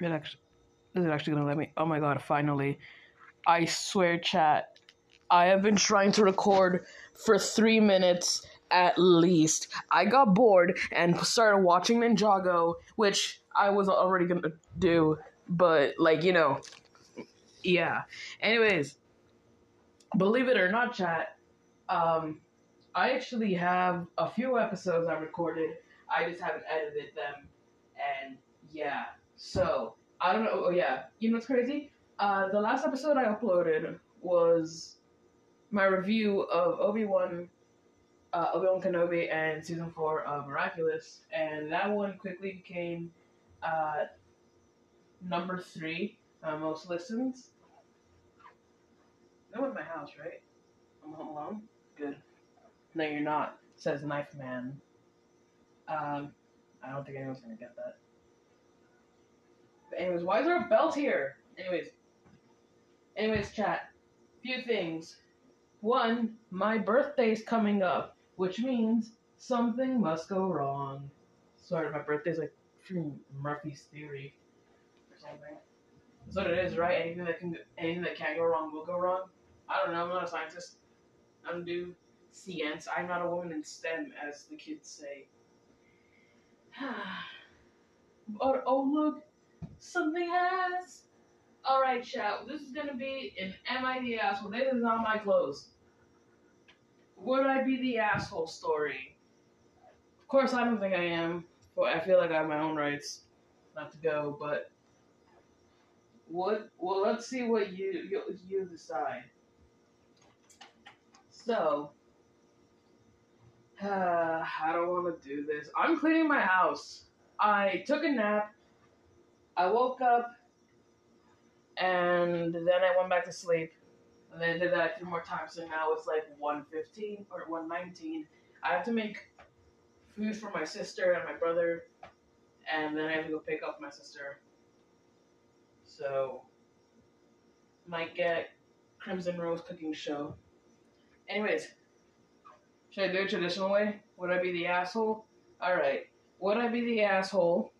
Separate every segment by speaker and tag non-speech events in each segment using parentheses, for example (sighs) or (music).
Speaker 1: It actually, is it actually gonna let me? Oh my god! Finally, I swear, chat. I have been trying to record for three minutes at least. I got bored and started watching Ninjago, which I was already gonna do, but like you know, yeah. Anyways, believe it or not, chat. Um, I actually have a few episodes I recorded. I just haven't edited them, and yeah. So I don't know. Oh yeah, you know what's crazy? Uh, the last episode I uploaded was my review of Obi Wan, uh, Obi Wan Kenobi, and season four of Miraculous, and that one quickly became uh, number three uh, most listens. No one in my house, right? I'm home alone. Good. No, you're not. Says Knife Man. Um, I don't think anyone's gonna get that. Anyways, why is there a belt here? Anyways, anyways, chat. Few things. One, my birthday's coming up, which means something must go wrong. Sorry, my birthday's like freaking Murphy's theory or something. That's what it is, right? Anything that can anything that can go wrong will go wrong. I don't know. I'm not a scientist. I'm do science. I'm not a woman in STEM, as the kids say. (sighs) but oh look, something has. All right, chat. This is gonna be an MID asshole? This is not my clothes. Would I be the asshole story? Of course, I don't think I am. But I feel like I have my own rights not to go. But what? Well, let's see what you you, you decide. So, uh, (sighs) I don't want to do this. I'm cleaning my house. I took a nap. I woke up, and then I went back to sleep. And then I did that a few more times, so now it's like 115 or 119. I have to make food for my sister and my brother, and then I have to go pick up my sister. So, might get Crimson Rose cooking show. Anyways, should I do it traditional way? Would I be the asshole? Alright. Would I be the asshole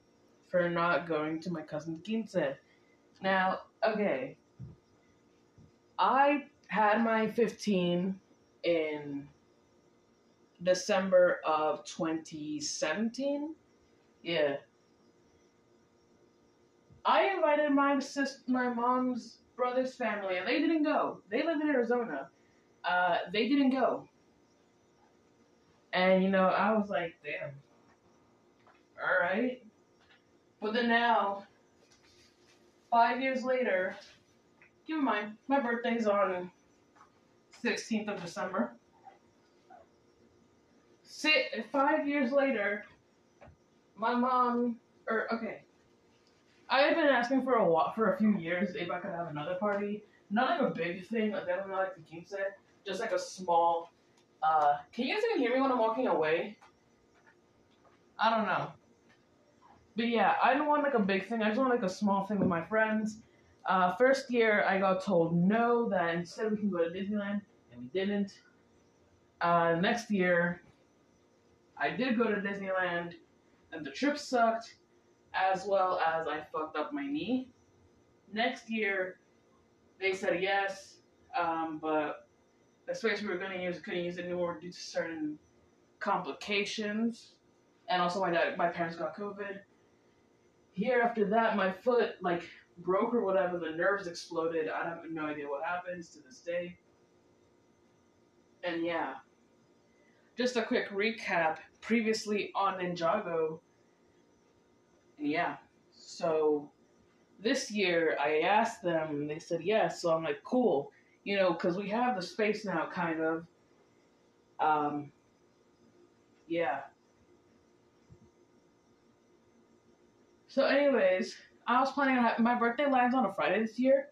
Speaker 1: for not going to my cousin's quince? Now, okay. I had my 15 in December of 2017. Yeah. I invited my sis, my mom's brother's family, and they didn't go. They live in Arizona. Uh, they didn't go. And you know, I was like, damn. All right. But then now, five years later, keep in mind, my birthday's on 16th of December. Six, five years later, my mom, or okay, I had been asking for a while, for a few years if I could have another party. Not like a big thing, like definitely not like the quince, just like a small. Uh, can you guys even hear me when I'm walking away? I don't know. But yeah, I don't want like a big thing. I just want like a small thing with my friends. Uh, first year, I got told no, that instead we can go to Disneyland, and we didn't. Uh, next year, I did go to Disneyland, and the trip sucked, as well as I fucked up my knee. Next year, they said yes, um, but the space we were going to use couldn't use it anymore due to certain complications, and also my dad, my parents got COVID. Here after that, my foot like broke or whatever. The nerves exploded. I have no idea what happens to this day. And yeah, just a quick recap. Previously on Ninjago, yeah, so this year I asked them, and they said yes. So I'm like, cool, you know, because we have the space now, kind of. Um, yeah. So, anyways, I was planning on my birthday lands on a Friday this year,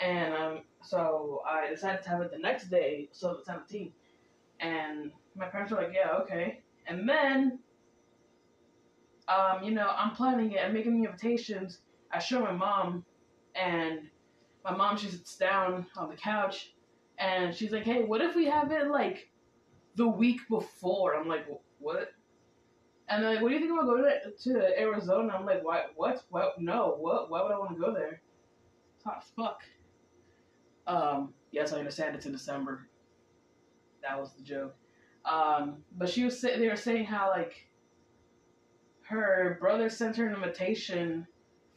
Speaker 1: and um, so I decided to have it the next day, so the seventeenth. And my parents were like, "Yeah, okay." And then, um, you know, I'm planning it. I'm making the invitations. I show my mom, and my mom she sits down on the couch, and she's like, "Hey, what if we have it like the week before?" I'm like, "What?" And they're like, "What do you think about going to, go to Arizona?" I'm like, "Why? What? What? No. What? Why would I want to go there? It's hot as fuck." Um. Yes, I understand it's in December. That was the joke. Um. But she was say- they were saying how like her brother sent her an invitation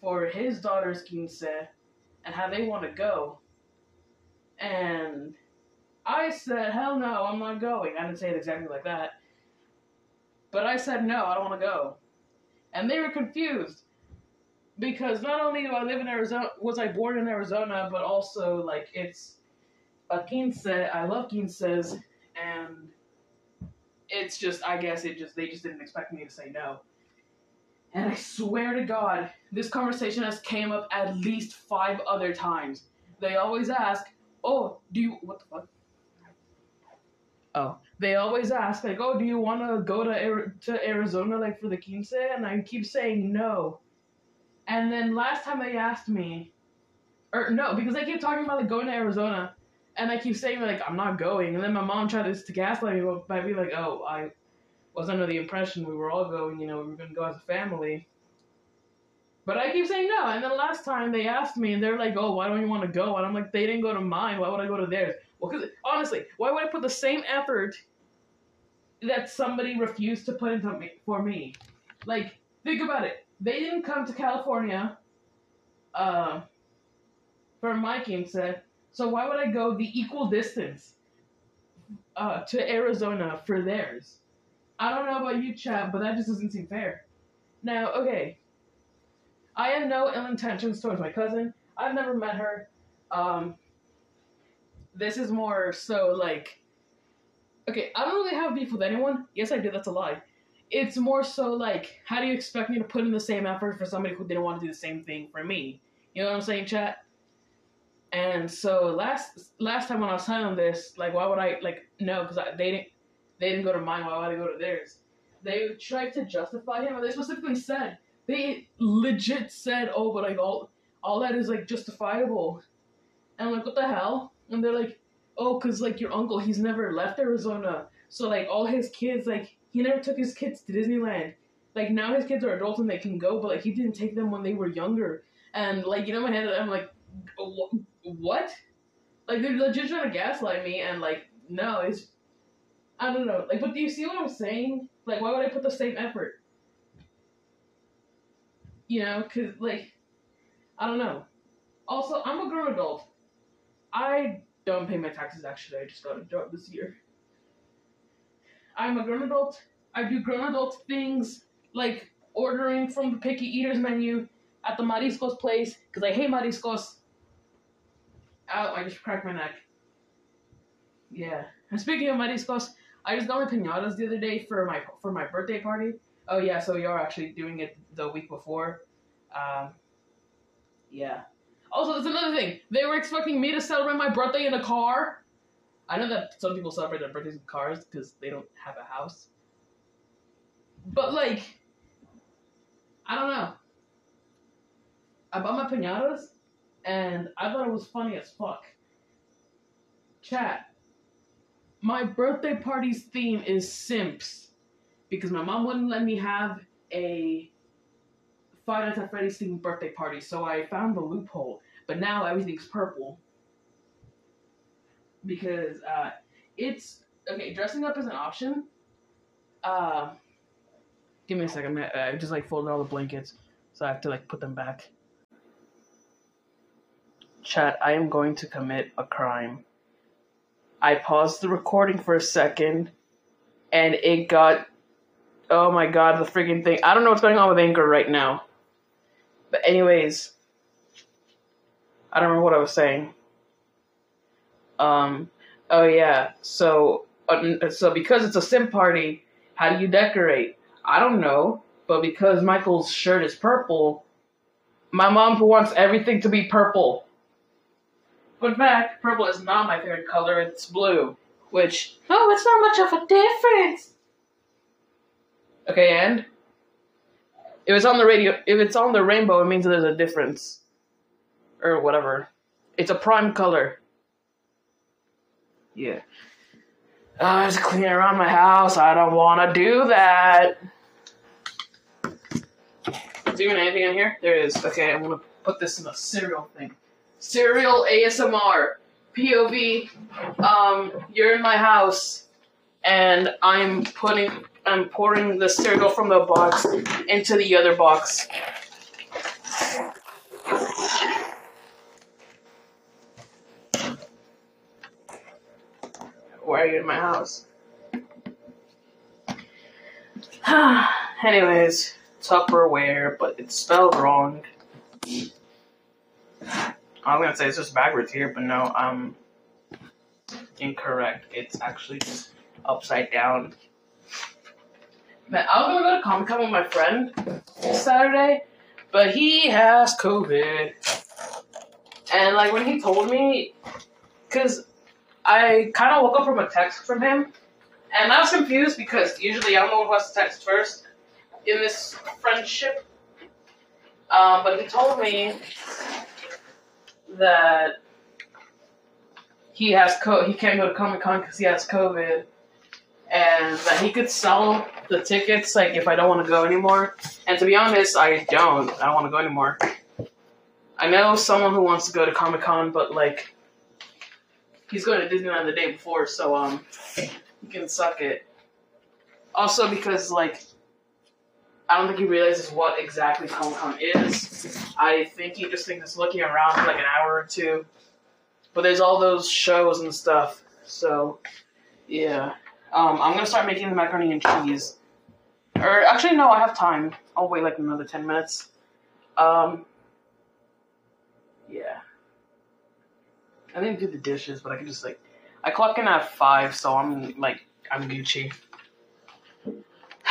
Speaker 1: for his daughter's quince and how they want to go. And I said, hell no, I'm not going. I didn't say it exactly like that. But I said, no, I don't want to go. And they were confused. Because not only do I live in Arizona, was I born in Arizona, but also, like, it's a quince. I love quinces. And it's just, I guess it just, they just didn't expect me to say no. And I swear to God, this conversation has came up at least five other times. They always ask, "Oh, do you what the fuck?" Oh, they always ask like, "Oh, do you want to go to to Arizona like for the quince?" And I keep saying no. And then last time they asked me, or no, because they keep talking about like going to Arizona, and I keep saying like I'm not going. And then my mom tried to, gaslight me by being like, "Oh, I was under the impression we were all going, you know, we were going to go as a family. But I keep saying no. And then last time they asked me, and they're like, oh, why don't you want to go? And I'm like, they didn't go to mine. Why would I go to theirs? Well, because honestly, why would I put the same effort that somebody refused to put into me for me? Like, think about it. They didn't come to California uh, for my quince, so why would I go the equal distance uh, to Arizona for theirs? I don't know about you, chat, but that just doesn't seem fair. Now, okay. I have no ill intentions towards my cousin. I've never met her. Um, this is more so like, okay, I don't really have beef with anyone. Yes, I do. That's a lie. It's more so like, how do you expect me to put in the same effort for somebody who didn't want to do the same thing for me? You know what I'm saying, chat? And so last last time when I was telling this, like, why would I like no? Because they didn't they didn't go to mine. Why would they go to theirs? They tried to justify him, and they specifically said they legit said, "Oh, but like all all that is like justifiable." And I'm like, "What the hell?" And they're like, "Oh, cause like your uncle, he's never left Arizona, so like all his kids, like he never took his kids to Disneyland. Like now his kids are adults and they can go, but like he didn't take them when they were younger. And like you know, my head, I'm like, what? Like they're legit trying to gaslight me, and like no, it's I don't know. Like, but do you see what I'm saying? Like, why would I put the same effort? You know, cause like, I don't know. Also, I'm a grown adult. I don't pay my taxes. Actually, I just got a job this year. I'm a grown adult. I do grown adult things like ordering from the picky eaters menu at the Mariscos place because I hate Mariscos. Ow, I just cracked my neck. Yeah. And speaking of Mariscos, I just got my pinatas the other day for my for my birthday party. Oh yeah, so are actually doing it the week before. Um, yeah. Also, there's another thing. They were expecting me to celebrate my birthday in a car. I know that some people celebrate their birthdays in cars because they don't have a house. But like, I don't know. I bought my pinatas, and I thought it was funny as fuck. Chat my birthday party's theme is simps because my mom wouldn't let me have a Five Nights at Freddy's themed birthday party, so I found the loophole. But now everything's purple because uh, it's okay. Dressing up is an option. Uh, give me a second. I just like folded all the blankets, so I have to like put them back. Chat, I am going to commit a crime. I paused the recording for a second, and it got. Oh my god, the freaking thing. I don't know what's going on with Anchor right now. But, anyways, I don't remember what I was saying. Um, oh yeah, so, uh, so because it's a sim party, how do you decorate? I don't know, but because Michael's shirt is purple, my mom wants everything to be purple. Fun fact, purple is not my favorite color, it's blue. Which, oh, it's not much of a difference. Okay, and? If it's on the radio, if it's on the rainbow, it means there's a difference. Or whatever. It's a prime color. Yeah. Oh, I was cleaning around my house. I don't want to do that. there even anything in here? There is. Okay, I'm gonna put this in a cereal thing. Cereal ASMR. POV. Um, you're in my house, and I'm putting, I'm pouring the cereal from the box into the other box. Why are you in my house? (sighs) Anyways, Tupperware, but it's spelled wrong. I'm gonna say it's just backwards here, but no, I'm incorrect. It's actually just upside down. Man, I was gonna go to Comic Con with my friend Saturday, but he has COVID. And like when he told me, because I kind of woke up from a text from him, and I was confused because usually I don't know who has to text first in this friendship. Um, but he told me that he has co- he can't go to Comic Con because he has COVID, and that he could sell the tickets like if I don't want to go anymore. And to be honest, I don't. I don't want to go anymore. I know someone who wants to go to Comic Con, but like he's going to Disneyland the day before, so um, he can suck it. Also, because like I don't think he realizes what exactly Comic Con is. I think he just thinks it's looking around for like an hour or two. But there's all those shows and stuff. So, yeah. Um, I'm gonna start making the macaroni and cheese. Or actually, no, I have time. I'll wait like another ten minutes. Um, yeah. I didn't do the dishes, but I can just like, I clock in at five, so I'm like, I'm Gucci. (sighs)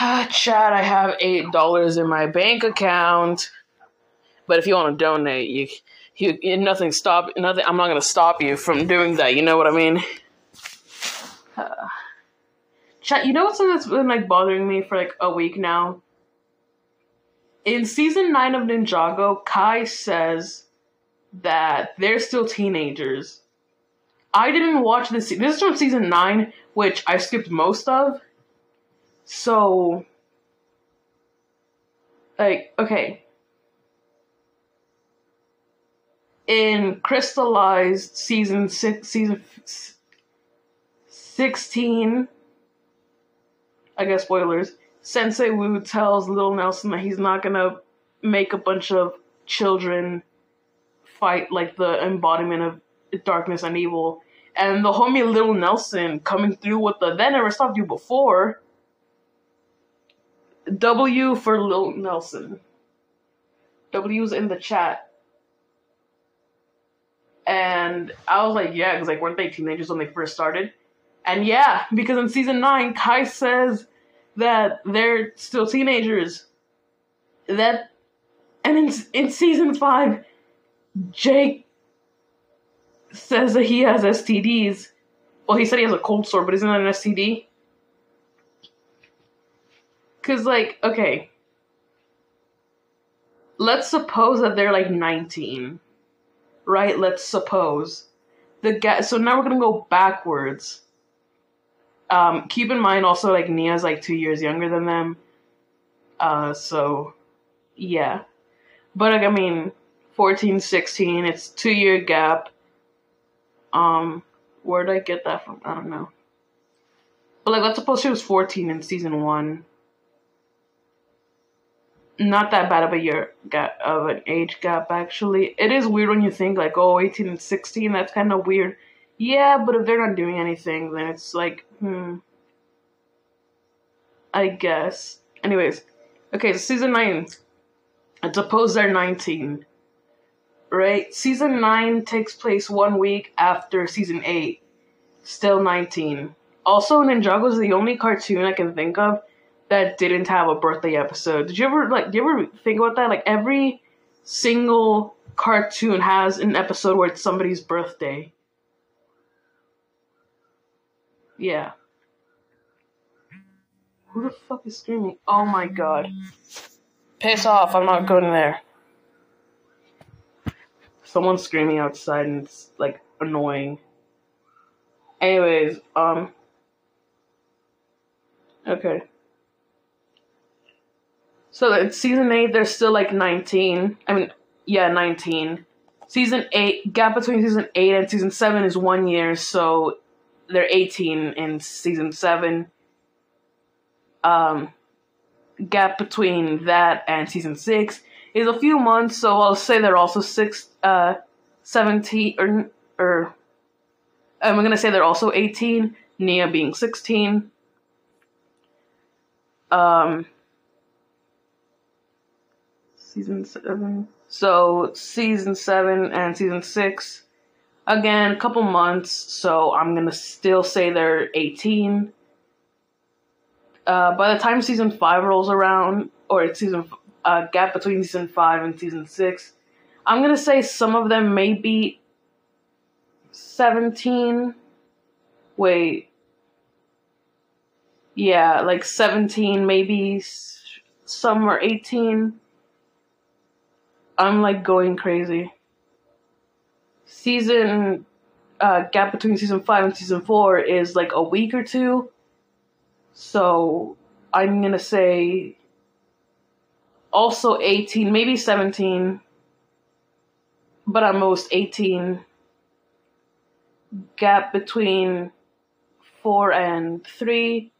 Speaker 1: Ah, chat, I have eight dollars in my bank account. But if you want to donate, you, you, nothing stop, nothing. I'm not gonna stop you from doing that. You know what I mean? Uh, (sighs) chat, you know what's something that's been like bothering me for like a week now? In season nine of Ninjago, Kai says that they're still teenagers. I didn't watch this. This is from season nine, which I skipped most of. So, like, okay. In Crystalized season six, season sixteen, I guess spoilers. Sensei Wu tells Little Nelson that he's not gonna make a bunch of children fight like the embodiment of darkness and evil. And the homie Little Nelson coming through with the that never stopped you before W for Little Nelson. W's in the chat. And I was like, yeah, because like weren't they teenagers when they first started? And yeah, because in season nine, Kai says that they're still teenagers. That and in in season five, Jake says that he has STDs. Well, he said he has a cold sore, but isn't that an STD? Because, like, okay. Let's suppose that they're like 19. Right? Let's suppose. The guy, so now we're gonna go backwards. Um, keep in mind also, like, Nya's like two years younger than them. Uh, so, yeah. But, like, I mean, 14, 16, it's two year gap. Um, where did I get that from? I don't know. But, like, let's suppose she was 14 in season one not that bad of a year gap of an age gap actually. It is weird when you think like oh 18 and 16 that's kind of weird. Yeah, but if they're not doing anything then it's like hmm I guess. Anyways, okay, so season 9 I suppose they're 19. Right? Season 9 takes place 1 week after season 8. Still 19. Also, Ninjago is the only cartoon I can think of that didn't have a birthday episode. Did you ever like? Do you ever think about that? Like every single cartoon has an episode where it's somebody's birthday. Yeah. Who the fuck is screaming? Oh my god. Piss off, I'm not going there. Someone's screaming outside and it's like annoying. Anyways, um. Okay. So it's season eight. There's still like nineteen. I mean, yeah, nineteen. Season eight gap between season eight and season seven is one year, so they're eighteen in season seven. Um, gap between that and season six is a few months, so I'll say they're also six, uh, seventeen or or. I'm gonna say they're also eighteen. Nya being sixteen. Um, season seven. So season seven and season six, again, a couple months. So I'm gonna still say they're 18. Uh, by the time season five rolls around, or it's season uh, gap between season five and season six, I'm gonna say some of them may be 17. Wait. Yeah, like 17, maybe some are 18 I'm like going crazy. Season uh, gap between season five and season four is like a week or two. So I'm gonna say also 18, maybe 17, but at most 18. Gap between four and three.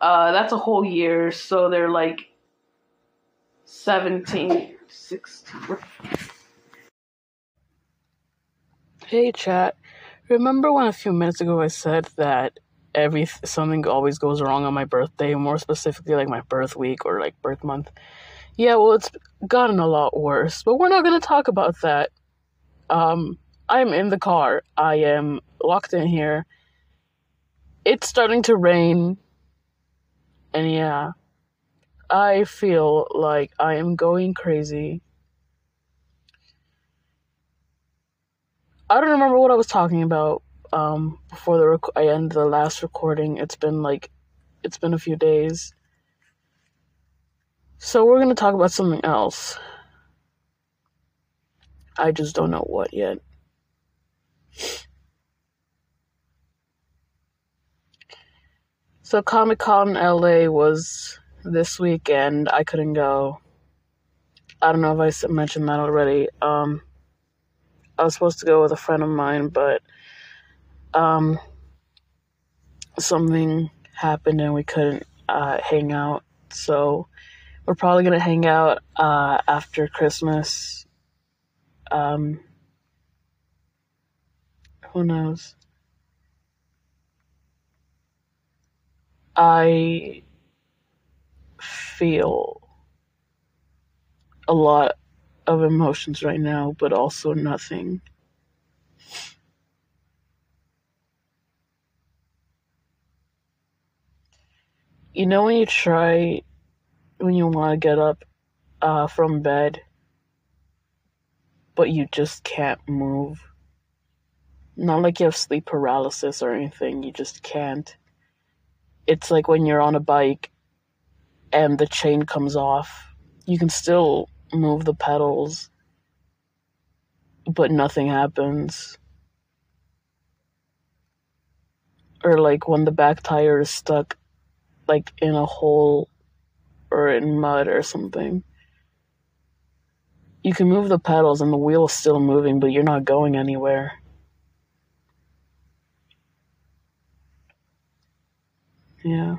Speaker 1: Uh, that's a whole year, so they're like 17. 16. Hey chat. Remember when a few minutes ago I said that every something always goes wrong on my birthday, more specifically like my birth week or like birth month? Yeah, well it's gotten a lot worse, but we're not going to talk about that. Um I'm in the car. I am locked in here. It's starting to rain. And yeah, I feel like I am going crazy. I don't remember what I was talking about um, before the rec- I end the last recording. It's been like, it's been a few days. So we're gonna talk about something else. I just don't know what yet. So Comic Con LA was this weekend I couldn't go. I don't know if I mentioned that already. Um, I was supposed to go with a friend of mine, but um, something happened and we couldn't uh, hang out. So we're probably gonna hang out uh, after Christmas. Um, who knows? I feel a lot of emotions right now, but also nothing. You know, when you try, when you want to get up uh, from bed, but you just can't move. Not like you have sleep paralysis or anything, you just can't. It's like when you're on a bike and the chain comes off, you can still move the pedals, but nothing happens. Or like when the back tire is stuck like in a hole or in mud or something. You can move the pedals and the wheel is still moving, but you're not going anywhere. Yeah.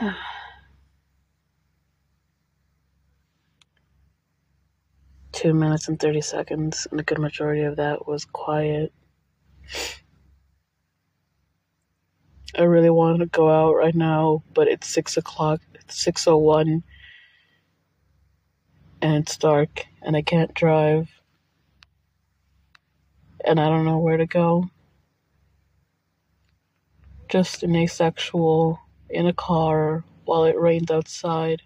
Speaker 1: (sighs) (sighs) Two minutes and 30 seconds, and a good majority of that was quiet. I really wanted to go out right now, but it's 6 o'clock, it's 6.01, and it's dark, and I can't drive, and I don't know where to go. Just an asexual in a car while it rained outside.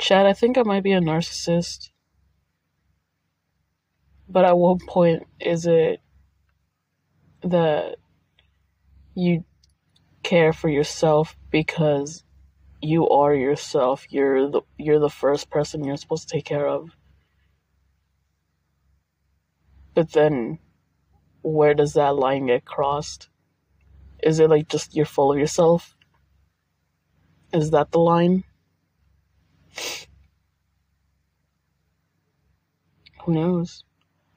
Speaker 1: Chad, I think I might be a narcissist. But at what point is it that you care for yourself because you are yourself. You're the you're the first person you're supposed to take care of. But then where does that line get crossed?
Speaker 2: Is it like just you're full of yourself? Is that the line? Who knows?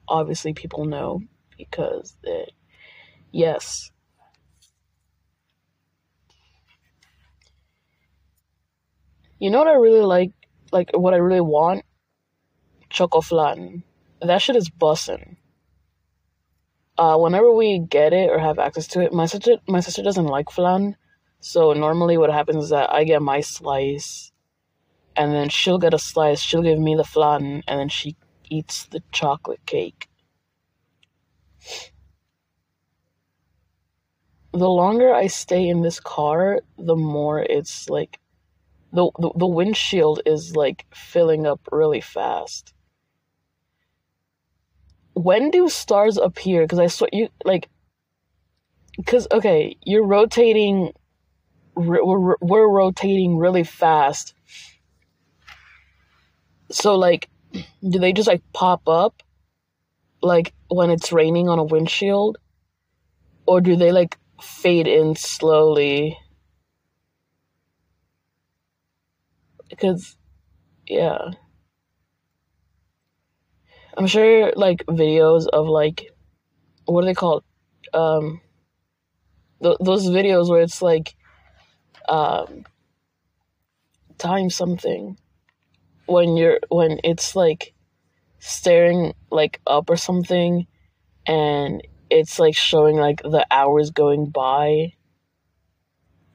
Speaker 2: Obviously, people know because it, yes. You know what I really like? Like, what I really want? Choco flan. That shit is bussin'. Uh, whenever we get it or have access to it, my sister my sister doesn't like flan, so normally what happens is that I get my slice, and then she'll get a slice. She'll give me the flan, and then she eats the chocolate cake. The longer I stay in this car, the more it's like the the, the windshield is like filling up really fast when do stars appear? Because I saw you like, because okay, you're rotating. We're, we're rotating really fast. So like, do they just like pop up, like when it's raining on a windshield, or do they like fade in slowly? Because, yeah. I'm sure like videos of like what are they called? Um th- those videos where it's like um time something when you're when it's like staring like up or something and it's like showing like the hours going by.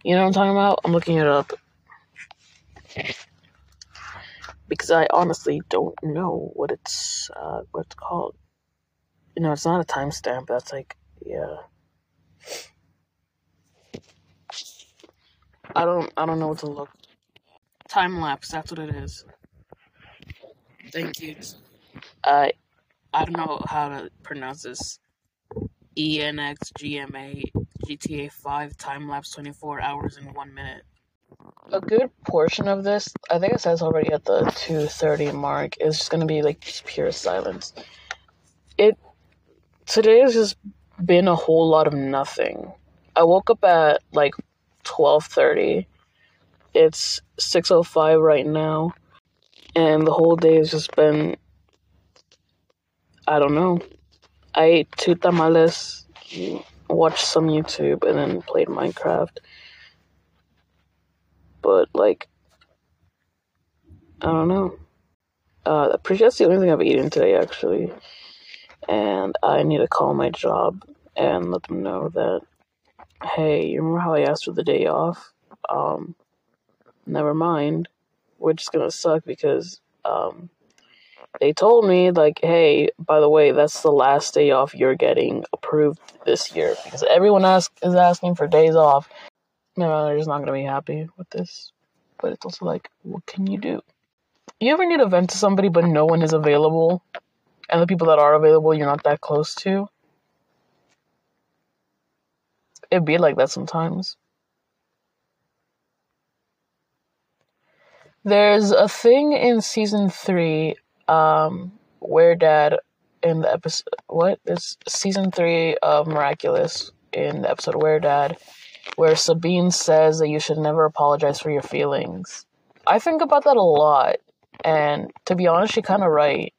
Speaker 2: You know what I'm talking about? I'm looking it up because I honestly don't know what it's uh, what it's called. You know, it's not a timestamp. That's like, yeah. I don't I don't know what to look. Time lapse. That's what it is. Thank you. I I don't know how to pronounce this. ENXGMA GTA 5 time lapse 24 hours and 1 minute a good portion of this, I think it says already at the 2:30 mark, is just gonna be like just pure silence. It today has just been a whole lot of nothing. I woke up at like 12:30. It's 6:05 right now, and the whole day has just been I don't know. I ate two tamales, watched some YouTube, and then played Minecraft but like I don't know. Uh, pretty that's the only thing I've eaten today, actually. And I need to call my job and let them know that, hey, you remember how I asked for the day off? Um, never mind. We're just gonna suck because, um, they told me, like, hey, by the way, that's the last day off you're getting approved this year because everyone ask, is asking for days off my manager's not gonna be happy with this. But it's also like, what can you do? You ever need to vent to somebody but no one is available? And the people that are available you're not that close to? It'd be like that sometimes. There's a thing in season three, um, where dad in the episode what is season three of Miraculous in the episode Where Dad where Sabine says that you should never apologize for your feelings. I think about that a lot, and to be honest, she's kind of right.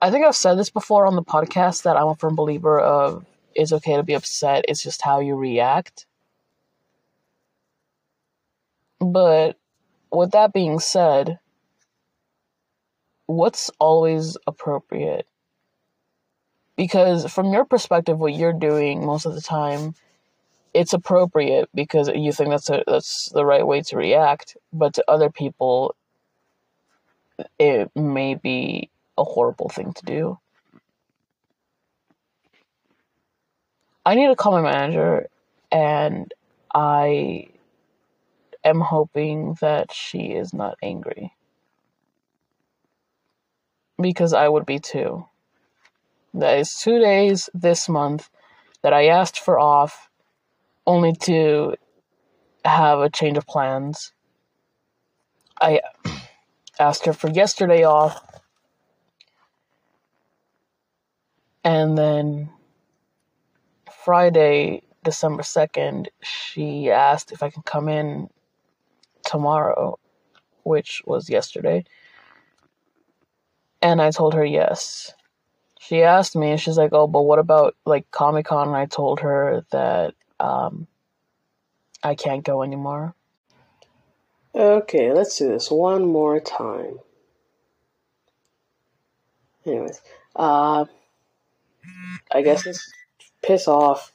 Speaker 2: I think I've said this before on the podcast that I'm a firm believer of it's okay to be upset, it's just how you react. But with that being said, what's always appropriate? Because from your perspective, what you're doing most of the time it's appropriate because you think that's a, that's the right way to react, but to other people, it may be a horrible thing to do. I need to call my manager, and I am hoping that she is not angry. Because I would be too. That is two days this month that I asked for off only to have a change of plans. I asked her for yesterday off, and then Friday December 2nd, she asked if I can come in tomorrow, which was yesterday. And I told her yes. She asked me, and she's like, "Oh, but what about like Comic Con?" And I told her that um, I can't go anymore.
Speaker 3: Okay, let's do this one more time. Anyways, uh, I guess this piss off.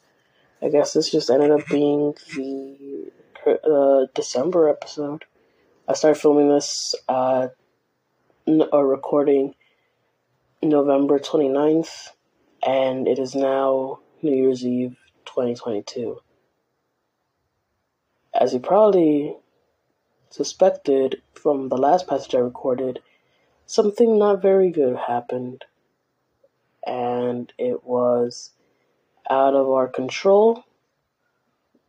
Speaker 3: I guess this just ended up being the uh, December episode. I started filming this, uh, recording November 29th, and it is now New Year's Eve 2022. As you probably suspected from the last passage I recorded, something not very good happened. And it was out of our control,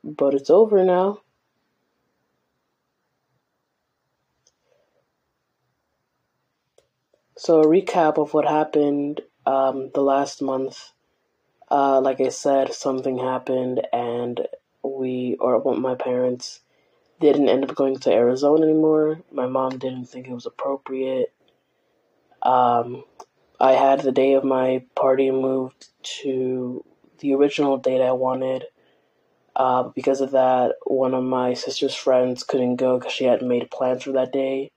Speaker 3: but it's over now. So, a recap of what happened um, the last month. Uh, like I said, something happened, and we, or my parents, didn't end up going to Arizona anymore. My mom didn't think it was appropriate. Um, I had the day of my party moved to the original date I wanted. Uh, because of that, one of my sister's friends couldn't go because she hadn't made plans for that day.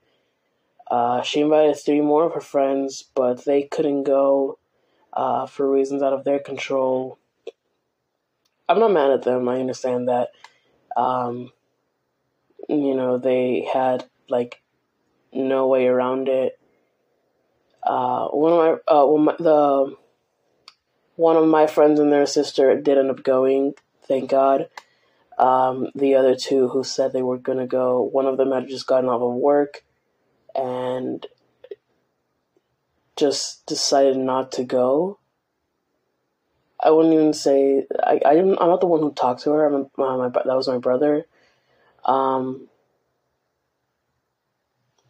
Speaker 3: Uh, she invited three more of her friends, but they couldn't go uh, for reasons out of their control. I'm not mad at them. I understand that. Um, you know, they had like no way around it. Uh, one of my, uh, well, my, the one of my friends and their sister did end up going. Thank God. Um, the other two who said they were gonna go, one of them had just gotten off of work and just decided not to go. I wouldn't even say I. I am not the one who talked to her. I'm my, my that was my brother. Um,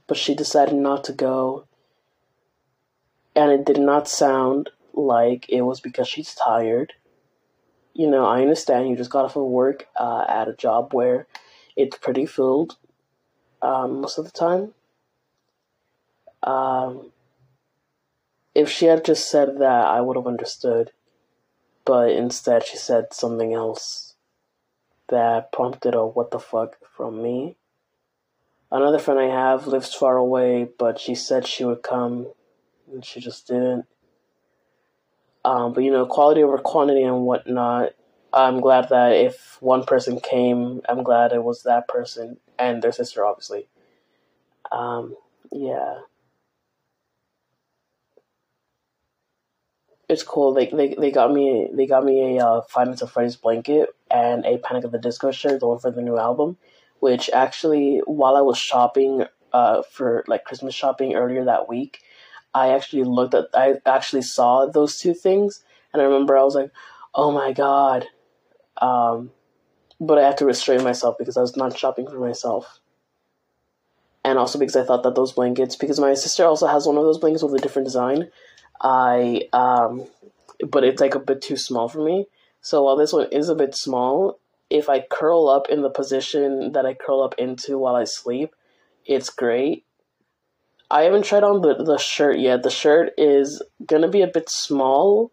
Speaker 3: but she decided not to go, and it did not sound like it was because she's tired. You know, I understand you just got off of work uh, at a job where it's pretty filled um, most of the time. Um, if she had just said that, I would have understood. But instead, she said something else that prompted a what the fuck from me. Another friend I have lives far away, but she said she would come, and she just didn't. Um, but you know, quality over quantity and whatnot. I'm glad that if one person came, I'm glad it was that person and their sister, obviously. Um, yeah. It's cool. They, they they got me they got me a uh, Five Nights at Freddy's blanket and a Panic at the Disco shirt, the one for the new album. Which actually, while I was shopping uh, for like Christmas shopping earlier that week, I actually looked at I actually saw those two things, and I remember I was like, oh my god. Um, but I had to restrain myself because I was not shopping for myself. And also because I thought that those blankets, because my sister also has one of those blankets with a different design, I um, but it's like a bit too small for me. So while this one is a bit small, if I curl up in the position that I curl up into while I sleep, it's great. I haven't tried on the, the shirt yet. The shirt is gonna be a bit small,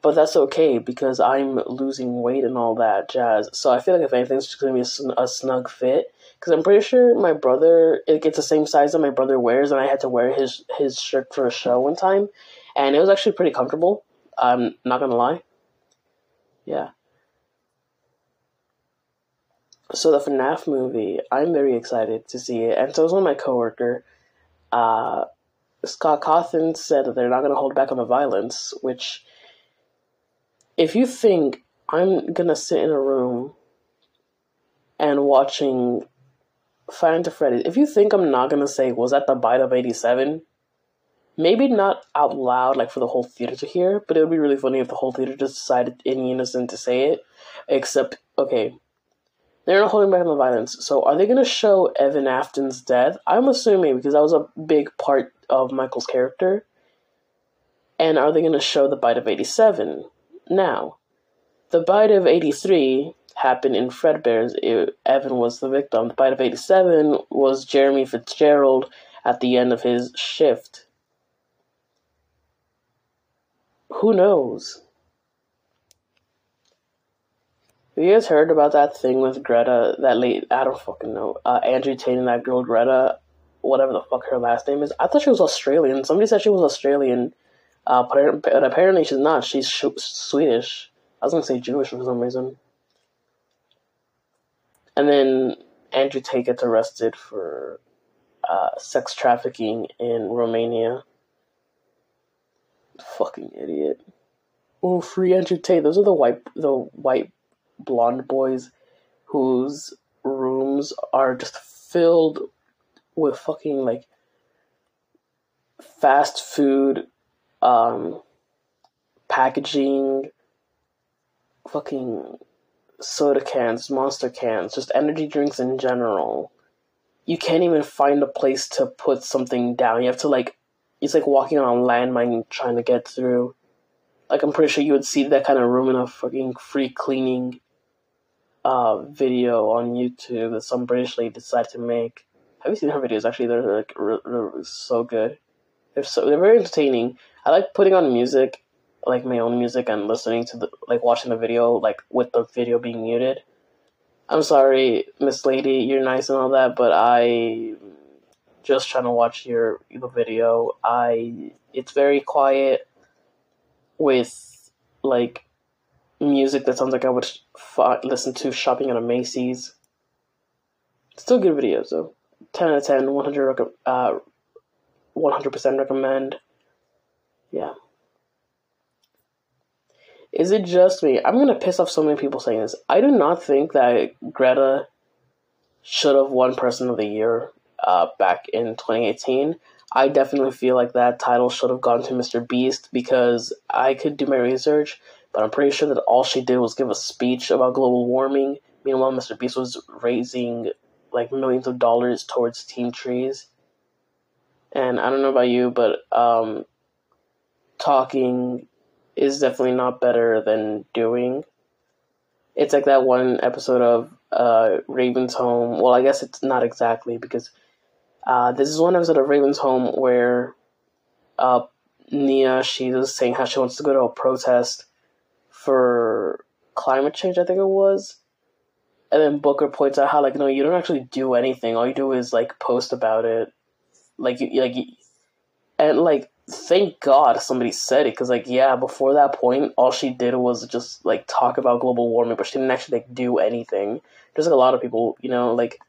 Speaker 3: but that's okay because I'm losing weight and all that jazz. So I feel like if anything, it's just gonna be a, a snug fit. Because I'm pretty sure my brother it gets the same size that my brother wears, and I had to wear his his shirt for a show one time, and it was actually pretty comfortable. I'm not gonna lie. Yeah. So the FNAF movie, I'm very excited to see it, and so is one of my coworker. Uh, Scott Cawthon said that they're not gonna hold back on the violence, which, if you think I'm gonna sit in a room and watching Five at Freddy's, if you think I'm not gonna say, was that the bite of '87? Maybe not out loud, like for the whole theater to hear, but it would be really funny if the whole theater just decided in unison to say it. Except, okay, they're not holding back on the violence. So, are they going to show Evan Afton's death? I'm assuming because that was a big part of Michael's character. And are they going to show the bite of 87? Now, the bite of 83 happened in Fredbear's. It, Evan was the victim. The bite of 87 was Jeremy Fitzgerald at the end of his shift. Who knows? Have you guys heard about that thing with Greta? That late, I don't fucking know. Uh, Andrew Tate and that girl Greta, whatever the fuck her last name is. I thought she was Australian. Somebody said she was Australian, uh, but, but apparently she's not. She's sh- Swedish. I was gonna say Jewish for some reason. And then Andrew Tate gets arrested for uh, sex trafficking in Romania. Fucking idiot. Oh, free Tate. Those are the white, the white blonde boys whose rooms are just filled with fucking like fast food um packaging fucking soda cans monster cans just energy drinks in general you can't even find a place to put something down you have to like it's like walking on a landmine trying to get through like i'm pretty sure you would see that kind of room in a fucking free cleaning uh, video on YouTube that some British lady decided to make. Have you seen her videos? Actually, they're like so good. They're so they're very entertaining. I like putting on music, like my own music, and listening to the like watching the video like with the video being muted. I'm sorry, Miss Lady, you're nice and all that, but I just trying to watch your the video. I it's very quiet with like music that sounds like I would f- listen to shopping at a Macy's. Still good videos though. 10 out of 10, 100 rec- uh, 100% recommend. Yeah. Is it just me? I'm gonna piss off so many people saying this. I do not think that Greta should have won Person of the Year uh, back in 2018. I definitely feel like that title should have gone to Mr. Beast because I could do my research but I'm pretty sure that all she did was give a speech about global warming. Meanwhile, Mr. Beast was raising like millions of dollars towards Team Trees. And I don't know about you, but um, talking is definitely not better than doing. It's like that one episode of uh, Raven's Home. Well, I guess it's not exactly because uh, this is one episode of Raven's Home where uh, Nia she was saying how she wants to go to a protest for climate change, I think it was. And then Booker points out how like no, you don't actually do anything. All you do is like post about it, like you like, and like thank God somebody said it because like yeah, before that point, all she did was just like talk about global warming, but she didn't actually like do anything. There's like a lot of people, you know, like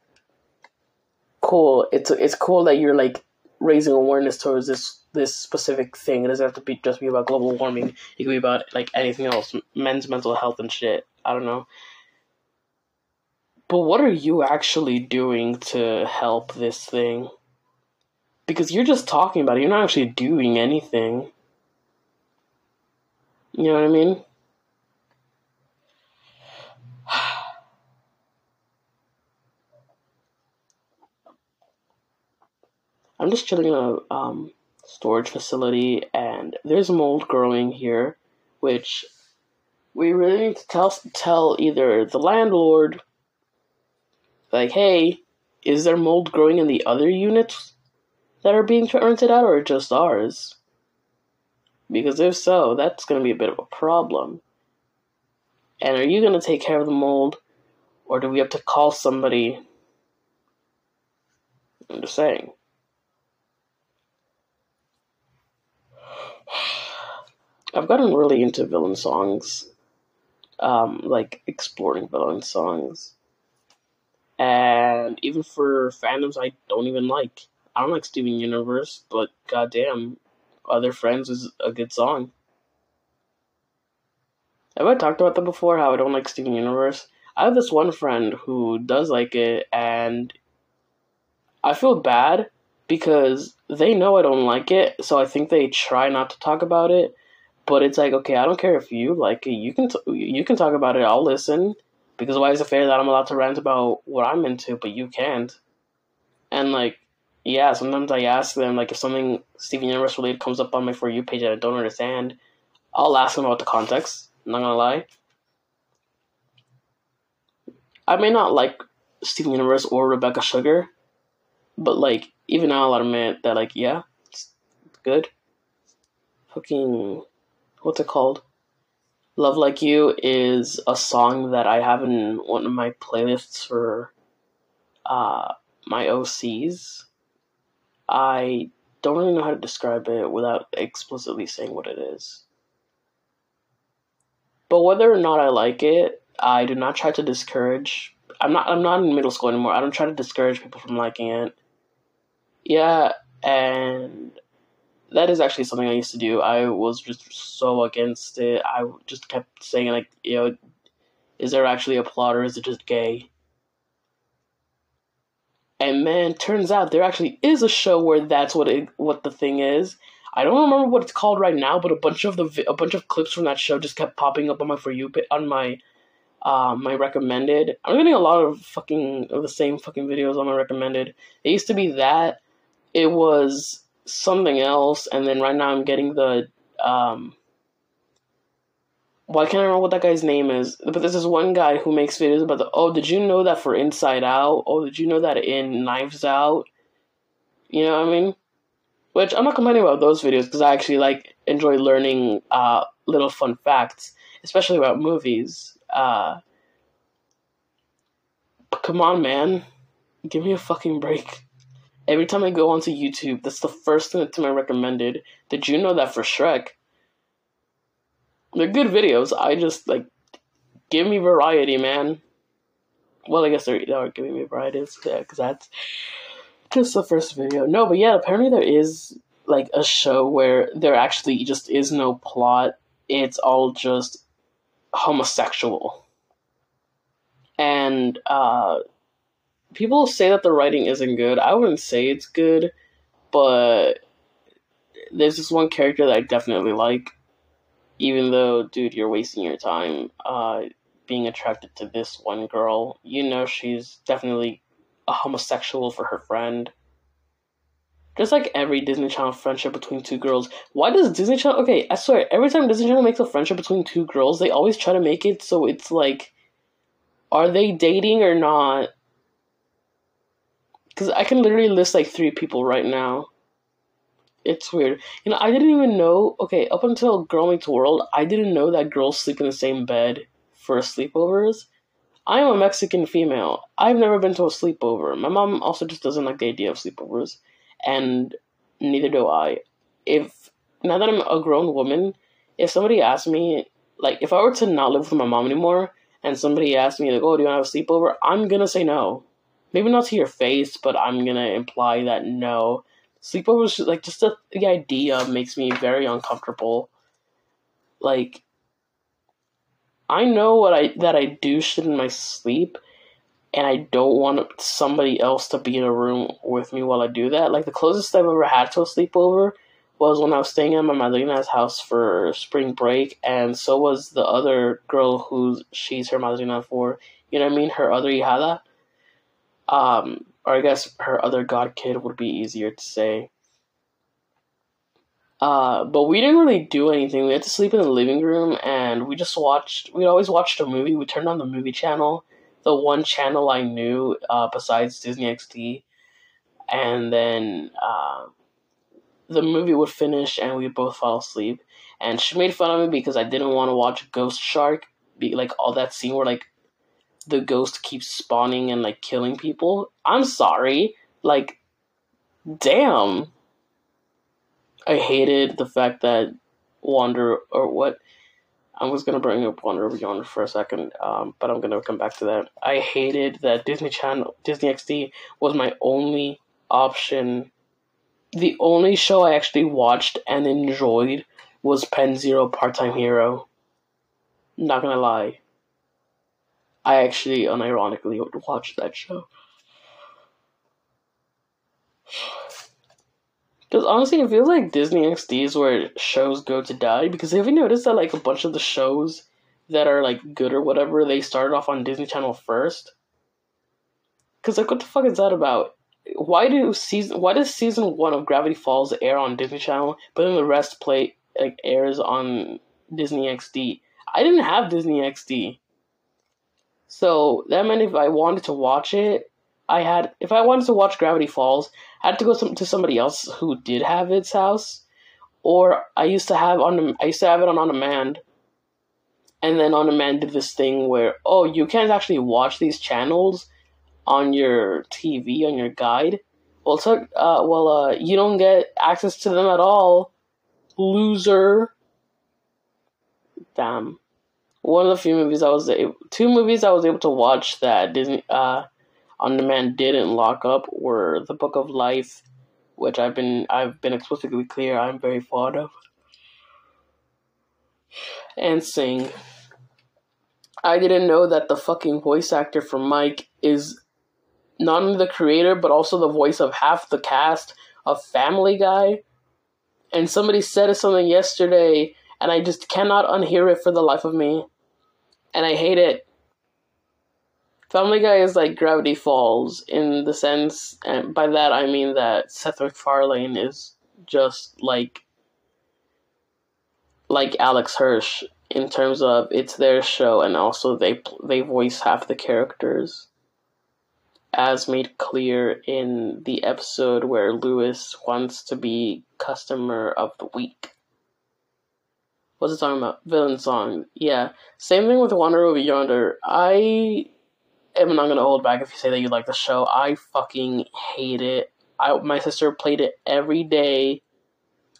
Speaker 3: cool. It's it's cool that you're like raising awareness towards this this specific thing. It doesn't have to be just be about global warming. It could be about like anything else, men's mental health and shit. I don't know. But what are you actually doing to help this thing? Because you're just talking about it. You're not actually doing anything. You know what I mean? I'm just chilling in a um, storage facility, and there's mold growing here, which we really need to tell tell either the landlord, like, hey, is there mold growing in the other units that are being rented out, or just ours? Because if so, that's going to be a bit of a problem. And are you going to take care of the mold, or do we have to call somebody? I'm just saying. I've gotten really into villain songs, um, like exploring villain songs, and even for fandoms I don't even like. I don't like Steven Universe, but goddamn, Other Friends is a good song. Have I talked about that before? How I don't like Steven Universe. I have this one friend who does like it, and I feel bad because they know I don't like it, so I think they try not to talk about it. But it's like, okay, I don't care if you like it. You can t- you can talk about it. I'll listen. Because why is it fair that I'm allowed to rant about what I'm into, but you can't? And like, yeah, sometimes I ask them like if something Steven Universe related comes up on my for you page that I don't understand, I'll ask them about the context. I'm not gonna lie. I may not like Steven Universe or Rebecca Sugar, but like even now I'll admit that like yeah, it's good. Fucking what's it called? Love Like You is a song that I have in one of my playlists for uh, my OCs. I don't really know how to describe it without explicitly saying what it is. But whether or not I like it, I do not try to discourage. I'm not. I'm not in middle school anymore. I don't try to discourage people from liking it. Yeah, and that is actually something I used to do. I was just so against it. I just kept saying like, you know, is there actually a plot or is it just gay? And man, turns out there actually is a show where that's what it what the thing is. I don't remember what it's called right now, but a bunch of the a bunch of clips from that show just kept popping up on my for you on my uh, my recommended. I'm getting a lot of fucking of the same fucking videos on my recommended. It used to be that it was something else, and then right now I'm getting the um. Why can't I remember what that guy's name is? But there's this one guy who makes videos about the. Oh, did you know that for Inside Out? Oh, did you know that in Knives Out? You know what I mean? Which I'm not complaining about those videos because I actually like enjoy learning uh, little fun facts, especially about movies. Uh, come on, man, give me a fucking break. Every time I go onto YouTube, that's the first thing that's my recommended. Did you know that for Shrek? They're good videos. I just like give me variety, man. Well, I guess they're, they're giving me variety because that's just the first video. No, but yeah, apparently there is like a show where there actually just is no plot. It's all just homosexual. And uh people say that the writing isn't good. I wouldn't say it's good, but there's this one character that I definitely like. Even though, dude, you're wasting your time uh, being attracted to this one girl. You know she's definitely a homosexual for her friend. Just like every Disney Channel friendship between two girls. Why does Disney Channel. Okay, I swear, every time Disney Channel makes a friendship between two girls, they always try to make it so it's like. Are they dating or not? Because I can literally list like three people right now. It's weird. You know, I didn't even know. Okay, up until Girl Meets World, I didn't know that girls sleep in the same bed for sleepovers. I am a Mexican female. I've never been to a sleepover. My mom also just doesn't like the idea of sleepovers, and neither do I. If now that I'm a grown woman, if somebody asked me, like, if I were to not live with my mom anymore, and somebody asked me, like, oh, do you want to have a sleepover? I'm gonna say no maybe not to your face, but I'm gonna imply that no. Sleepovers, like, just the, the idea makes me very uncomfortable. Like, I know what I that I do shit in my sleep, and I don't want somebody else to be in a room with me while I do that. Like the closest I've ever had to a sleepover was when I was staying at my madrina's house for spring break, and so was the other girl who she's her madrina for. You know what I mean? Her other hijada. Um, or I guess her other god kid would be easier to say. Uh, but we didn't really do anything. We had to sleep in the living room, and we just watched. We always watched a movie. We turned on the movie channel, the one channel I knew uh, besides Disney XD, and then uh, the movie would finish, and we both fall asleep. And she made fun of me because I didn't want to watch Ghost Shark, be like all that scene where like the ghost keeps spawning and like killing people. I'm sorry. Like, damn. I hated the fact that Wander or what I was gonna bring up Wander Over Yonder for a second, um, but I'm gonna come back to that. I hated that Disney Channel, Disney XD was my only option. The only show I actually watched and enjoyed was Penn Zero Part Time Hero. Not gonna lie. I actually unironically would watch that show. Because honestly, it feels like Disney XD is where shows go to die. Because have you noticed that like a bunch of the shows that are like good or whatever, they started off on Disney Channel first? Because like, what the fuck is that about? Why do season? Why does season one of Gravity Falls air on Disney Channel, but then the rest play like airs on Disney XD? I didn't have Disney XD. So that meant if I wanted to watch it, I had if I wanted to watch Gravity Falls, I had to go some, to somebody else who did have its house, or I used to have on I used to have it on on demand. And then on demand did this thing where oh you can't actually watch these channels on your TV on your guide. Well, so, uh, well, uh, you don't get access to them at all, loser. Damn. One of the few movies I was able, two movies I was able to watch that Disney uh, on demand didn't lock up were The Book of Life, which I've been I've been explicitly clear I'm very fond of, and Sing. I didn't know that the fucking voice actor for Mike is not only the creator but also the voice of half the cast of Family Guy. And somebody said something yesterday, and I just cannot unhear it for the life of me. And I hate it. Family Guy is like Gravity Falls in the sense, and by that I mean that Seth MacFarlane is just like like Alex Hirsch in terms of it's their show and also they they voice half the characters as made clear in the episode where Lois wants to be customer of the week. What's it talking about? Villain song. Yeah. Same thing with Wander Over Yonder. I am not gonna hold back if you say that you like the show. I fucking hate it. I my sister played it every day.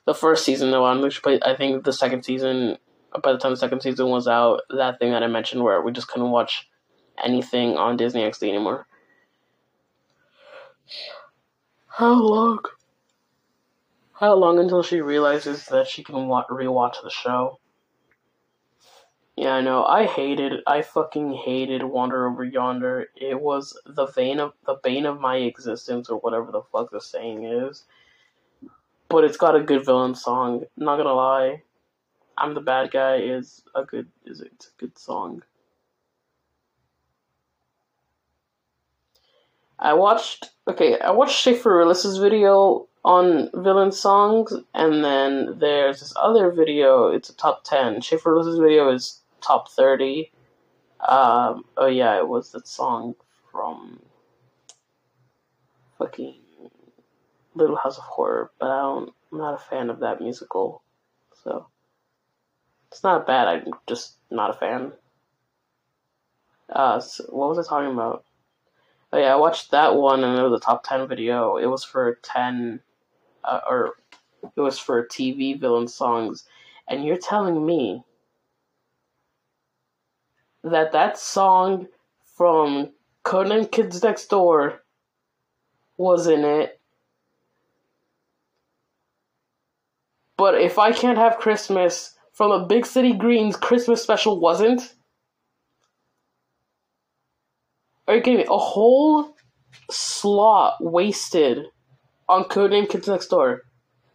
Speaker 3: The first season, though, I'm played. I think the second season. By the time the second season was out, that thing that I mentioned where we just couldn't watch anything on Disney XD anymore. How long? How long until she realizes that she can wa- rewatch the show? Yeah, I know. I hated. I fucking hated Wander Over Yonder. It was the vein of the bane of my existence, or whatever the fuck the saying is. But it's got a good villain song. Not gonna lie, I'm the bad guy is a good is it's a good song. I watched okay, I watched Schaffrillas's video on villain songs, and then there's this other video. It's a top ten. Schaefer video is top thirty. Um, oh yeah, it was that song from fucking Little House of Horror, but I don't. I'm not a fan of that musical, so it's not bad. I'm just not a fan. Uh, so what was I talking about? Oh yeah, I watched that one and it was a top ten video. It was for ten, uh, or it was for TV villain songs, and you're telling me that that song from Codename Kids Next Door was in it. But if I can't have Christmas from a Big City Greens Christmas special wasn't, are you kidding me? A whole slot wasted on Codename Kids Next Door.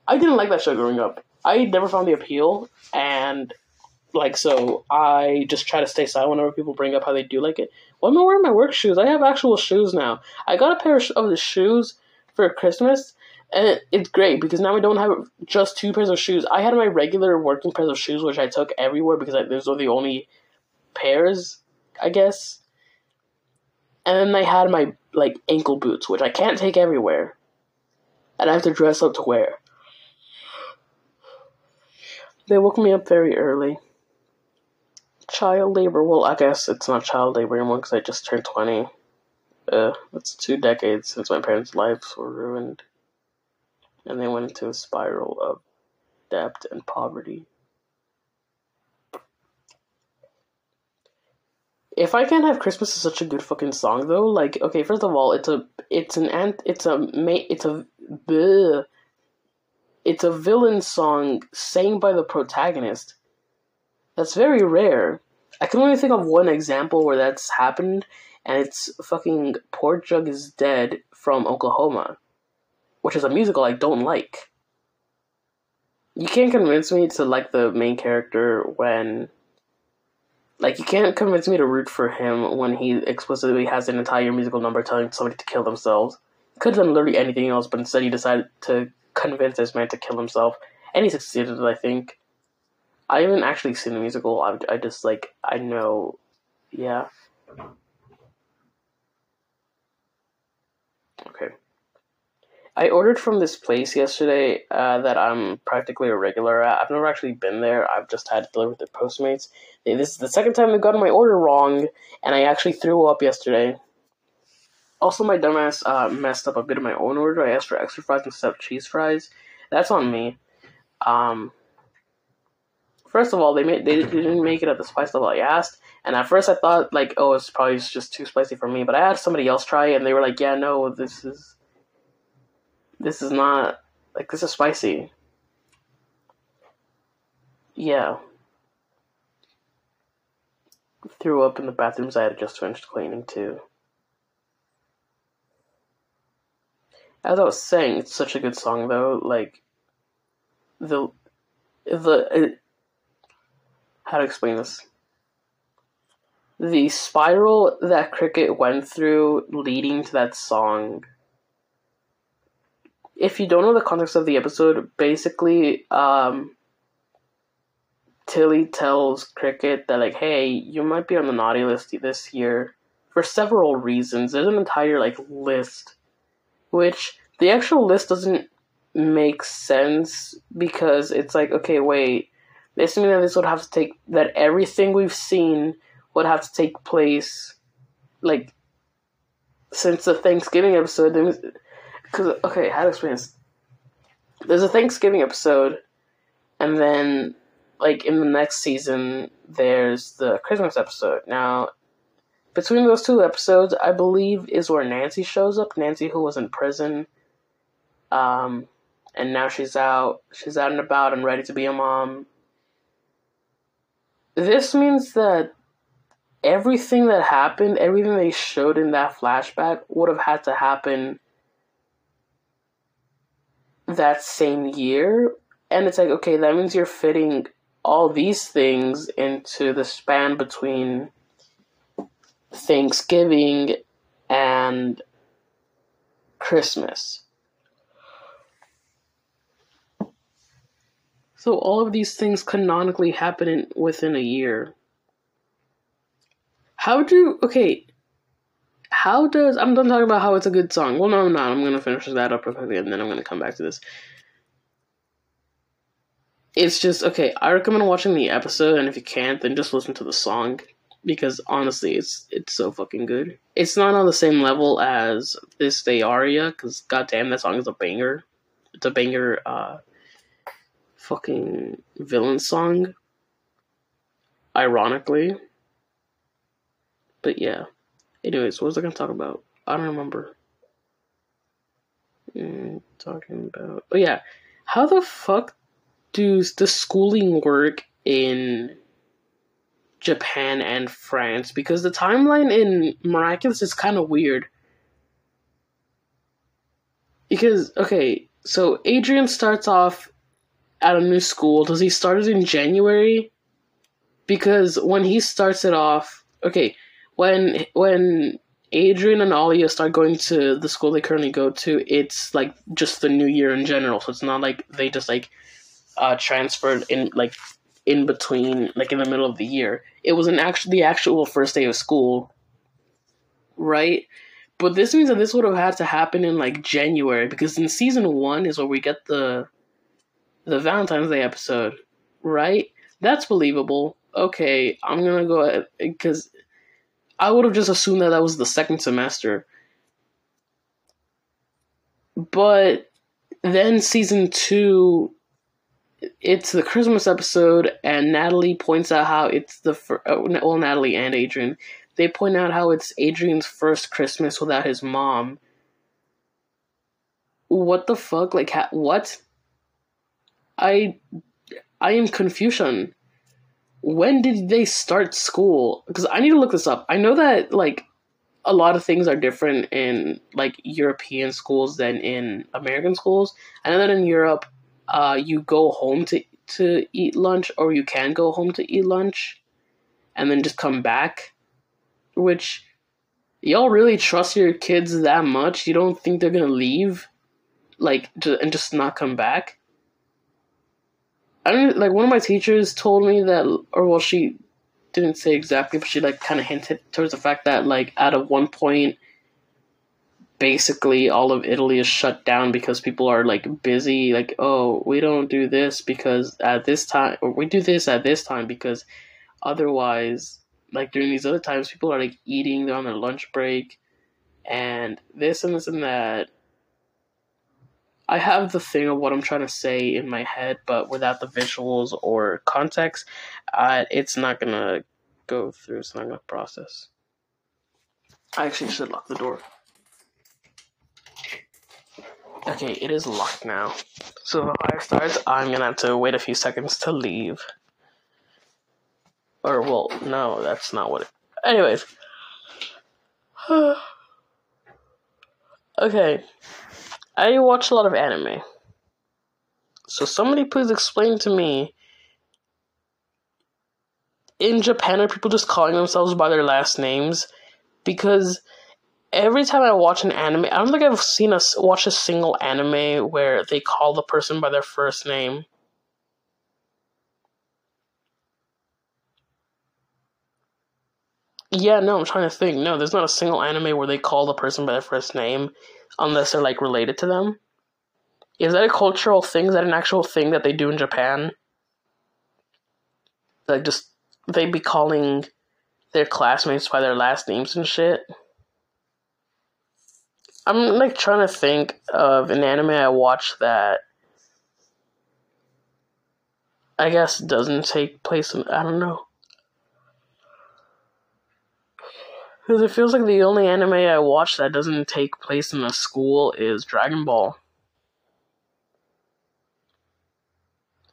Speaker 3: I didn't like that show growing up. I never found the appeal, and like so, I just try to stay silent whenever people bring up how they do like it. Why am I wearing my work shoes? I have actual shoes now. I got a pair of the shoes for Christmas, and it's great because now I don't have just two pairs of shoes. I had my regular working pairs of shoes, which I took everywhere because I, those were the only pairs, I guess. And then I had my like ankle boots, which I can't take everywhere, and I have to dress up to wear. They woke me up very early. Child labor. Well, I guess it's not child labor anymore because I just turned 20. Uh, it's two decades since my parents' lives were ruined. And they went into a spiral of debt and poverty. If I Can't Have Christmas is such a good fucking song though. Like, okay, first of all, it's a it's an ant it's a ma- it's a bleh, it's a villain song sang by the protagonist. That's very rare. I can only think of one example where that's happened, and it's fucking Poor Jud is Dead from Oklahoma, which is a musical I don't like. You can't convince me to like the main character when. Like, you can't convince me to root for him when he explicitly has an entire musical number telling somebody to kill themselves. Could have done literally anything else, but instead he decided to convince this man to kill himself, and he succeeded, I think. I haven't actually seen the musical, I, I just, like, I know, yeah. Okay. I ordered from this place yesterday uh, that I'm practically a regular at. I've never actually been there. I've just had it delivered to Postmates. This is the second time they've gotten my order wrong, and I actually threw up yesterday. Also, my dumbass uh, messed up a bit of my own order. I asked for extra fries instead of cheese fries. That's on me. Um, first of all, they made they didn't make it at the spice level I asked, and at first I thought like, oh, it's probably just too spicy for me. But I had somebody else try it, and they were like, yeah, no, this is this is not like this is spicy. Yeah. Threw up in the bathrooms I had just finished cleaning too. As I was saying, it's such a good song though. Like the the it, how to explain this. The spiral that Cricket went through leading to that song if you don't know the context of the episode, basically, um, Tilly tells Cricket that like, hey, you might be on the naughty list this year for several reasons. There's an entire like list, which the actual list doesn't make sense because it's like, okay, wait, this means that this would have to take that everything we've seen would have to take place, like, since the Thanksgiving episode. Because, okay, how to explain this? There's a Thanksgiving episode, and then, like, in the next season, there's the Christmas episode. Now, between those two episodes, I believe is where Nancy shows up. Nancy, who was in prison, um, and now she's out. She's out and about and ready to be a mom. This means that everything that happened, everything they showed in that flashback, would have had to happen that same year. And it's like, okay, that means you're fitting all these things into the span between Thanksgiving and Christmas. So all of these things canonically happen in, within a year. How do okay? how does I'm done talking about how it's a good song. Well, no, I'm not. I'm gonna finish that up quickly, and then I'm gonna come back to this. It's just okay. I recommend watching the episode, and if you can't, then just listen to the song because honestly, it's it's so fucking good. It's not on the same level as this day aria because goddamn, that song is a banger. It's a banger, uh, fucking villain song. Ironically, but yeah. Anyways, what was I gonna talk about? I don't remember. Mm, talking about oh yeah, how the fuck does the schooling work in Japan and France? Because the timeline in Miraculous is kind of weird. Because okay, so Adrien starts off at a new school. Does he start it in January? Because when he starts it off, okay, when when Adrien and Alya start going to the school they currently go to, it's like just the new year in general. So it's not like they just like uh, transferred in like in between, like in the middle of the year. It was an actual the actual first day of school, right? But this means that this would have had to happen in like January because in season one is where we get the the Valentine's Day episode, right? That's believable. Okay, I'm gonna go ahead because I would have just assumed that that was the second semester. But then season two, it's the Christmas episode, and Nathalie points out how it's the fir- uh, well, Nathalie and Adrien, they point out how it's Adrien's first Christmas without his mom. What the fuck? Like, ha- what? I, I am confusion when did they start school? Because I need to look this up. I know that like a lot of things are different in like European schools than in American schools. I know that in Europe, uh, you go home to to eat lunch, or you can go home to eat lunch, and then just come back. Which y'all really trust your kids that much? You don't think they're gonna leave, like, and just not come back? I don't like one of my teachers told me that, or well, she didn't say exactly, but she like kind of hinted towards the fact that like at a one point, basically all of Italy is shut down because people are like busy. Like, oh, we don't do this because at this time, or we do this at this time because otherwise, like during these other times, people are like eating, they're on their lunch break, and this and this and that. I have the thing of what I'm trying to say in my head, but without the visuals or context, uh, it's not gonna go through. It's not gonna process. I actually should lock the door. Okay, it is locked now. So if the fire starts, I'm gonna have to wait a few seconds to leave. Or, well, no, that's not what it. Anyways. (sighs) okay. I watch a lot of anime. So somebody please explain to me. In Japan, are people just calling themselves by their last names? Because every time I watch an anime, I don't think I've seen us watch a single anime where they call the person by their first name. Yeah, no, I'm trying to think. No, there's not a single anime where they call the person by their first name unless they're like related to them. Is that a cultural thing? Is that an actual thing that they do in Japan? Like just they be calling their classmates by their last names and shit. I'm like trying to think of an anime I watched that I guess doesn't take place in I don't know. Because it feels like the only anime I watch that doesn't take place in a school is Dragon Ball.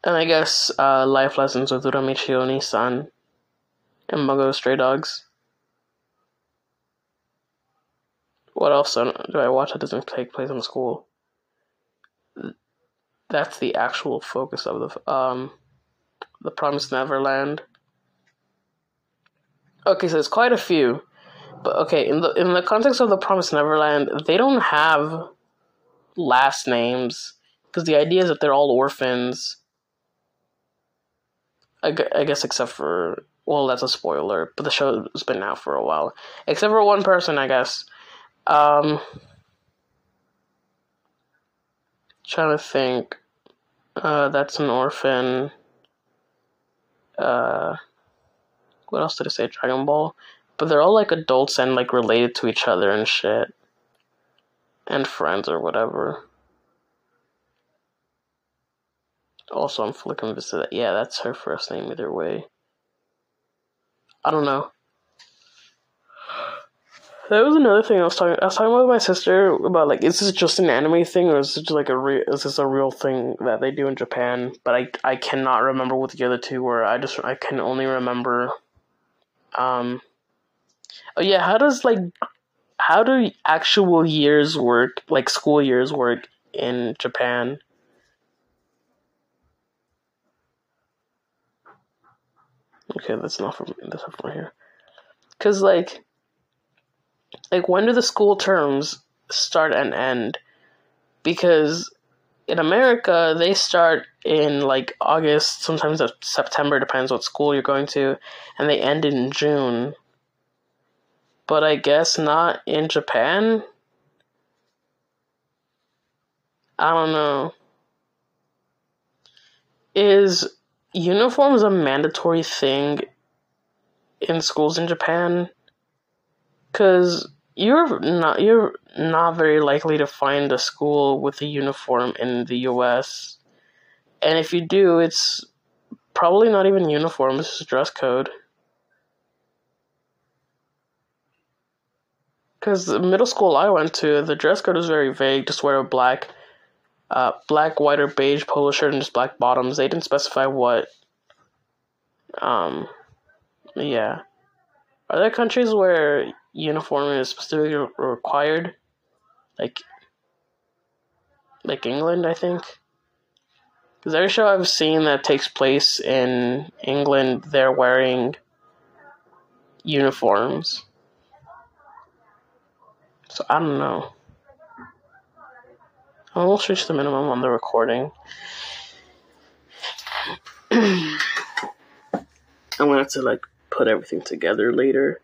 Speaker 3: And I guess uh, Life Lessons with Uramichi Oni-san and Bungo Stray Dogs. What else do I watch that doesn't take place in school? That's the actual focus of the um, the Promised Neverland. Okay, so there's quite a few, but okay in the in the context of the Promised Neverland, they don't have last names because the idea is that they're all orphans. I, I guess except for well, that's a spoiler, but the show's been out for a while. Except for one person, I guess. Um, trying to think. Uh, that's an orphan. Uh, what else did I say? Dragon Ball. But they're all like adults and like related to each other and shit. And friends or whatever. Also, I'm flicking this. Yeah, that's her first name either way. I don't know. That was another thing I was talking. I was talking with my sister about like, is this just an anime thing, or is this like a is this a real thing that they do in Japan? But I I cannot remember what the other two were. I just I can only remember. Um. Oh yeah, how does like, how do actual years work? Like school years work in Japan? Okay, that's not from that's not from here. Cause like like when do the school terms start and end? Because in America they start in like August, sometimes September, depends what school you're going to, and they end in June. But I guess not in Japan. I don't know. Is uniforms a mandatory thing in schools in Japan? Cuz you're not you're not very likely to find a school with a uniform in the US. And if you do, it's probably not even uniform, it's just dress code. Because the middle school I went to, the dress code was very vague. Just wear a black, uh, black, white, or beige polo shirt and just black bottoms. They didn't specify what. Um, yeah. Are there countries where uniform is specifically required? Like, like England, I think. Because every show I've seen that takes place in England, they're wearing uniforms. So I don't know. I almost reached the minimum on the recording. (clears throat) I'm gonna have to like put everything together later.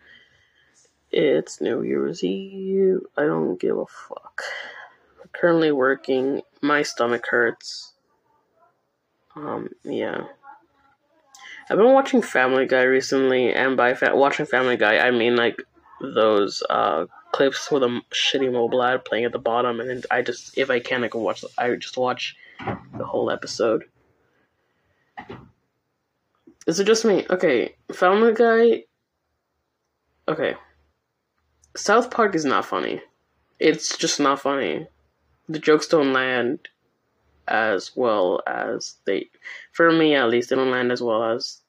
Speaker 2: It's New Year's Eve. I don't give a fuck. I'm currently working. My stomach hurts. Um, yeah. I've been watching Family Guy recently, and by fa- watching Family Guy, I mean like those uh, clips with a shitty mobile ad playing at the bottom, and then I just, if I can, I can watch. I just watch the whole episode. Is it just me? Okay, Family Guy. Okay. South Park is not funny. It's just not funny. The jokes don't land as well as they, for me at least, they don't land as well as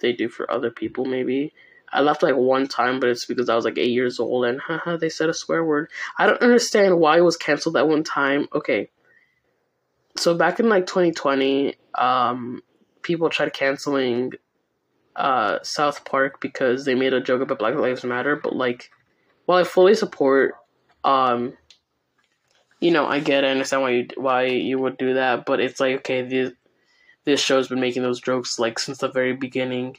Speaker 2: they do for other people. Maybe I laughed like one time, but it's because I was like eight years old and haha, they said a swear word. I don't understand why it was canceled that one time. Okay, so back in like 2020, um, people tried canceling uh, South Park because they made a joke about Black Lives Matter, but like, while I fully support, um, you know, I get, I understand why you why you would do that, but it's like okay, this this show's been making those jokes like since the very beginning.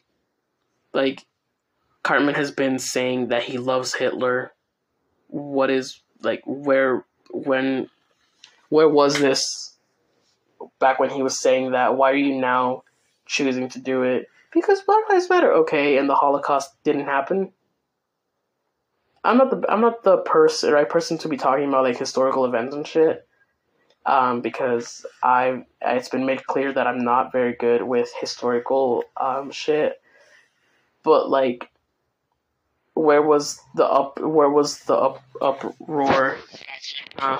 Speaker 2: Like, Cartman has been saying that he loves Hitler. What is like where when where was this back when he was saying that? Why are you now choosing to do it? Because Black Lives Matter, okay, and the Holocaust didn't happen. I'm not the I'm not the person right person to be talking about like historical events and shit. Um, because I it's been made clear that I'm not very good with historical um shit. But like where was the up where was the up uproar? Uh,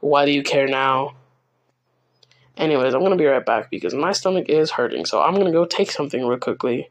Speaker 2: why do you care now? Anyways, I'm gonna be right back because my stomach is hurting, so I'm gonna go take something real quickly.